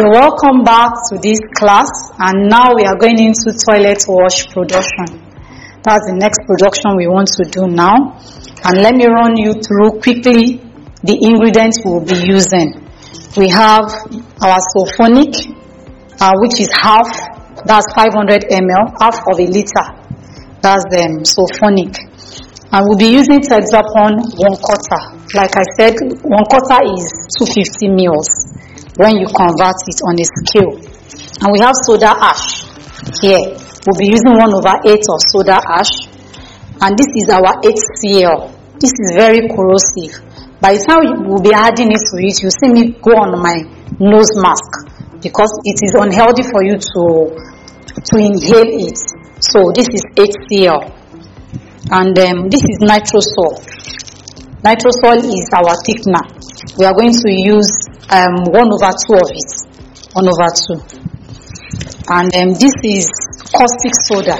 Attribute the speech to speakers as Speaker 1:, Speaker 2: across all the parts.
Speaker 1: You're welcome back to this class and now we are going into toilet wash production. That's the next production we want to do now. And let me run you through quickly the ingredients we'll be using. We have our sulfonic, uh, which is half, that's 500 ml, half of a liter. That's the um, sulfonic. And we'll be using Texapon one quarter. Like I said, one quarter is 250 mils when you convert it on a scale. And we have soda ash here. We'll be using 1 over 8 of soda ash. And this is our HCl. This is very corrosive. By the time we'll be adding it to it, you see me go on my nose mask because it is unhealthy for you to to inhale it. So this is HCl. And um, this is nitrosol. Nitrosol is our thickener. We are going to use um, 1 over 2 of it. 1 over 2. And um, this is caustic soda.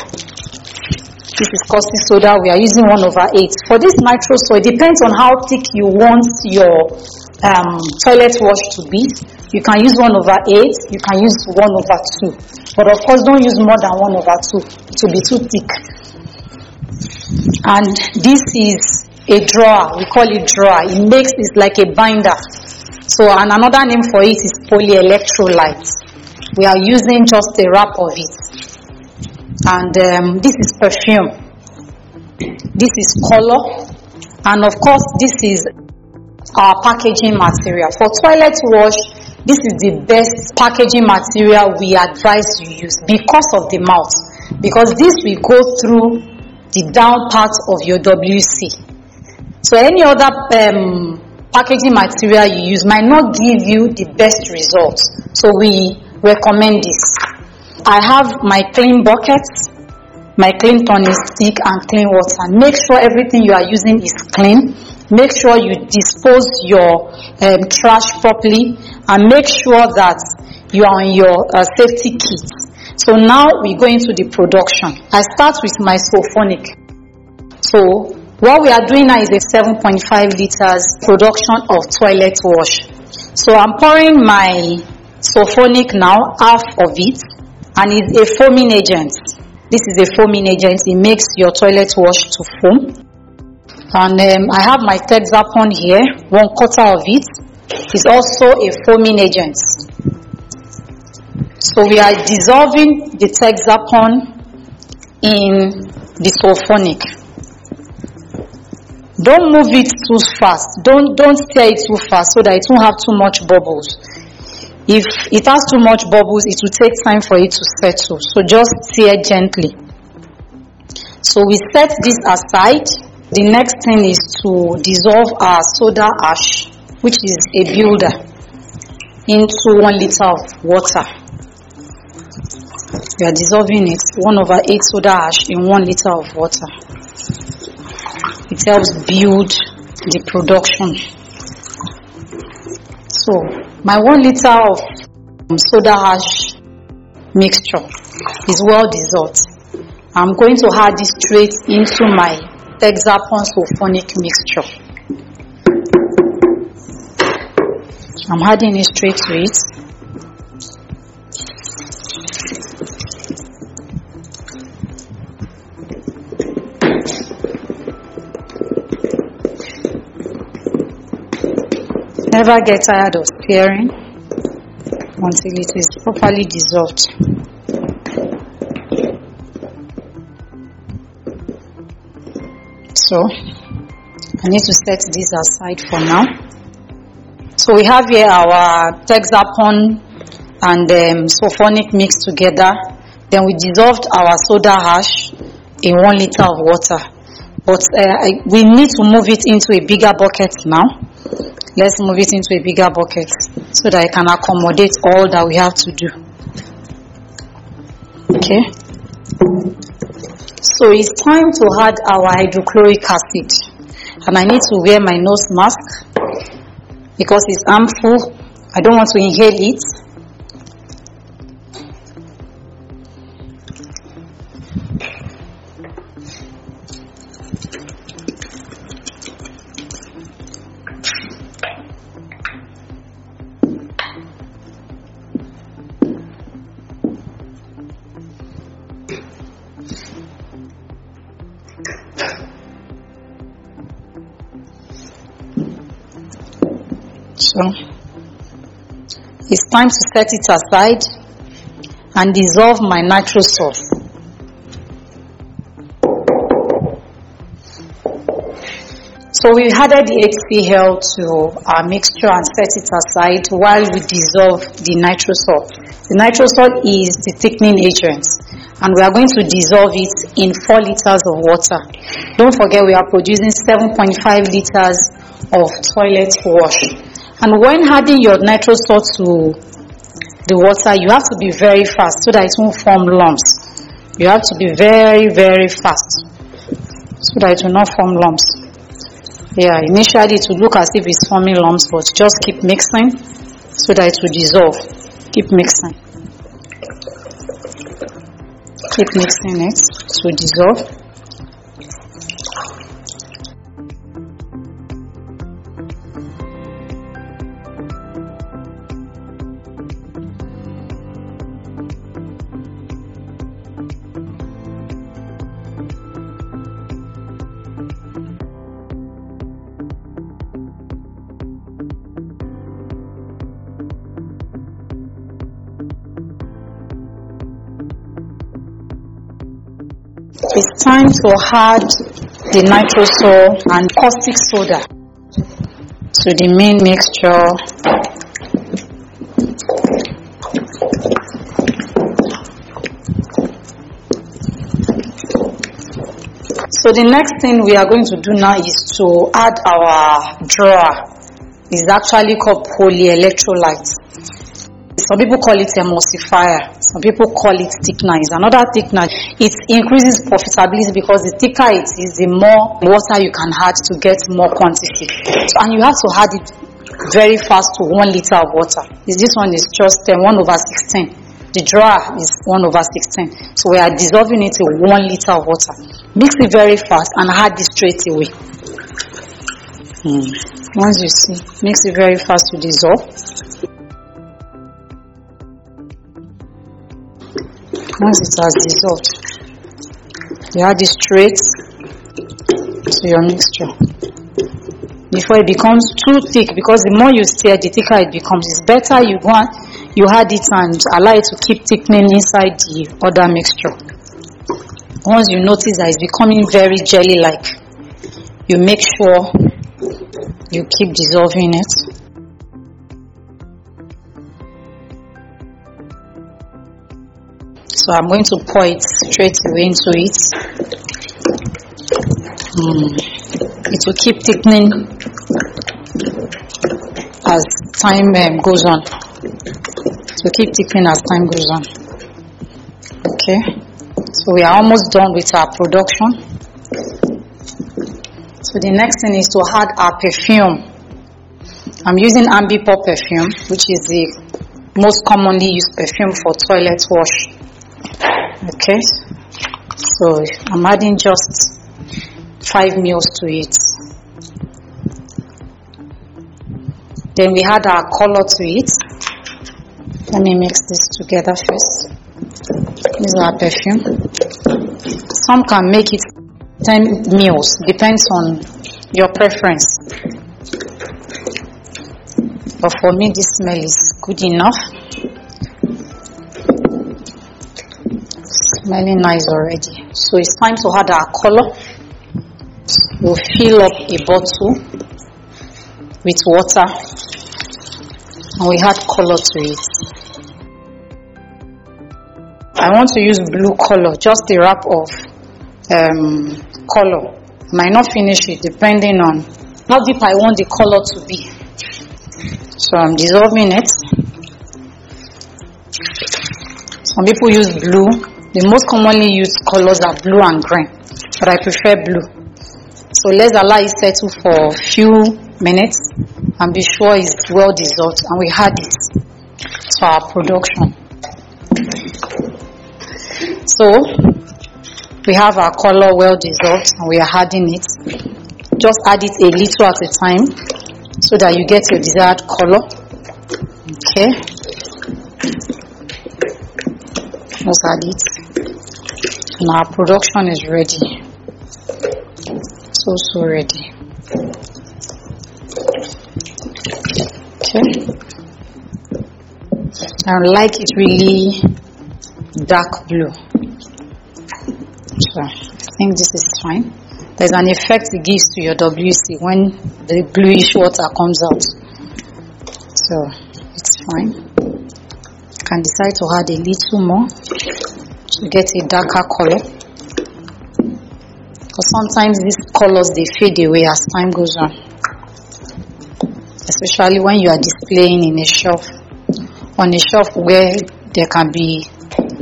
Speaker 1: This is caustic soda. We are using 1 over 8. For this nitrosol, it depends on how thick you want your um, toilet wash to be. You can use 1 over 8. You can use 1 over 2. But of course, don't use more than 1 over 2. It will be too thick and this is a drawer we call it drawer. It makes it like a binder. So and another name for it is polyelectrolyte we are using just a wrap of it. And um, this is perfume. This is color. And of course this is our packaging material. For toilet wash this is the best packaging material we advise you use because of the mouth. Because this will go through the down part of your WC. So any other um, packaging material you use might not give you the best results. So we recommend this. I have my clean buckets, my clean turning stick and clean water. Make sure everything you are using is clean. Make sure you dispose your um, trash properly and make sure that you are on your uh, safety kit. So now we go into the production. I start with my sulfonic. So what we are doing now is a 7.5 liters production of toilet wash. So I'm pouring my sulfonic now, half of it, and it's a foaming agent. This is a foaming agent. It makes your toilet wash to foam. And um, I have my Texapon here, one quarter of it. It's also a foaming agent. So we are dissolving the Texapon in the sulfonic. Don't move it too fast. Don't don't stir it too fast so that it won't have too much bubbles. If it has too much bubbles, it will take time for it to settle. So just stir gently. So we set this aside. The next thing is to dissolve our soda ash, which is a builder, into one liter of water. We are dissolving it, 1 over 8 soda ash in 1 liter of water. It helps build the production. So, my 1 liter of um, soda ash mixture is well dissolved. I'm going to add this straight into my Texapon sulfonic mixture. I'm adding it straight to it. Never get tired of stirring until it is properly dissolved. So, I need to set this aside for now. So we have here our Texapon and um, sulfonic mix together. Then we dissolved our soda ash in one liter of water. But uh, I, we need to move it into a bigger bucket now. Let's move it into a bigger bucket so that it can accommodate all that we have to do. Okay. So it's time to add our hydrochloric acid. And I need to wear my nose mask because it's harmful. I don't want to inhale it. So, it's time to set it aside and dissolve my nitrosol. So we added the HCl to our mixture and set it aside while we dissolve the nitrosol. The nitrosol is the thickening agent and we are going to dissolve it in 4 liters of water. Don't forget we are producing 7.5 liters of toilet wash. And when adding your nitrosol to the water, you have to be very fast so that it won't form lumps. You have to be very, very fast so that it will not form lumps. Yeah, initially it will look as if it's forming lumps, but just keep mixing so that it will dissolve. Keep mixing. Keep mixing it to dissolve. It's time to add the nitrosol and caustic soda to the main mixture. So the next thing we are going to do now is to add our drawer. It's actually called polyelectrolyte. Some people call it emulsifier. Some people call it thickener. It's another thickener. It increases profitability because the thicker it is, the more water you can add to get more quantity. And you have to add it very fast to one liter of water. This one is just uh, 1 over 16. The drawer is 1 over 16. So we are dissolving it in 1 liter of water. Mix it very fast and add it straight away. Hmm. Once you see, mix it very fast to dissolve. Once it has dissolved, you add it straight to your mixture. Before it becomes too thick, because the more you stir, the thicker it becomes. It's better you go and you add it and allow it to keep thickening inside the other mixture. Once you notice that it's becoming very jelly-like, you make sure you keep dissolving it. So I'm going to pour it straight away into it. Mm. It will keep thickening as time um, goes on. It will keep thickening as time goes on. Okay, so we are almost done with our production. So the next thing is to add our perfume. I'm using Ambipur perfume, which is the most commonly used perfume for toilet wash. Okay, so I'm adding just five meals to it. Then we add our color to it. Let me mix this together first. This is our perfume. Some can make it 10 meals, depends on your preference. But for me, this smell is good enough. Smelling nice already. So it's time to add our color. We'll fill up a bottle with water and we add color to it. I want to use blue color, just a wrap of um, color. Might not finish it depending on how deep I want the color to be. So I'm dissolving it. Some people use blue. The most commonly used colors are blue and green, but I prefer blue. So let's allow it settle for a few minutes and be sure it's well dissolved and we add it to our production. So we have our color well dissolved and we are adding it. Just add it a little at a time so that you get your desired color. Okay. Just add it. And our production is ready. So so ready. Okay. I like it really dark blue. So I think this is fine. There's an effect it gives to your WC when the bluish water comes out. So it's fine. Can decide to add a little more to get a darker color. Because sometimes these colors they fade away as time goes on. Especially when you are displaying in a shelf on a shelf where there can be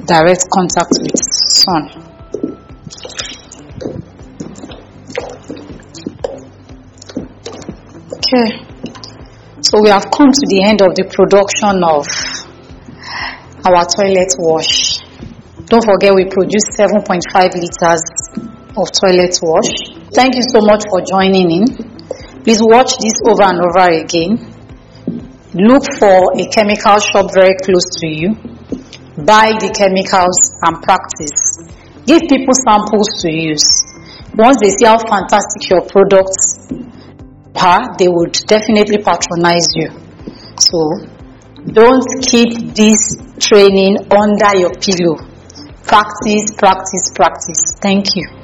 Speaker 1: direct contact with sun. Okay, so we have come to the end of the production of our toilet wash. Don't forget we produce 7.5 liters of toilet wash. Thank you so much for joining in. Please watch this over and over again look for a chemical shop very close to you, buy the chemicals and practice. Give people samples to use. Once they see how fantastic your products are, they would definitely patronize you. So don't keep this training under your pillow. Practice, practice, practice. Thank you.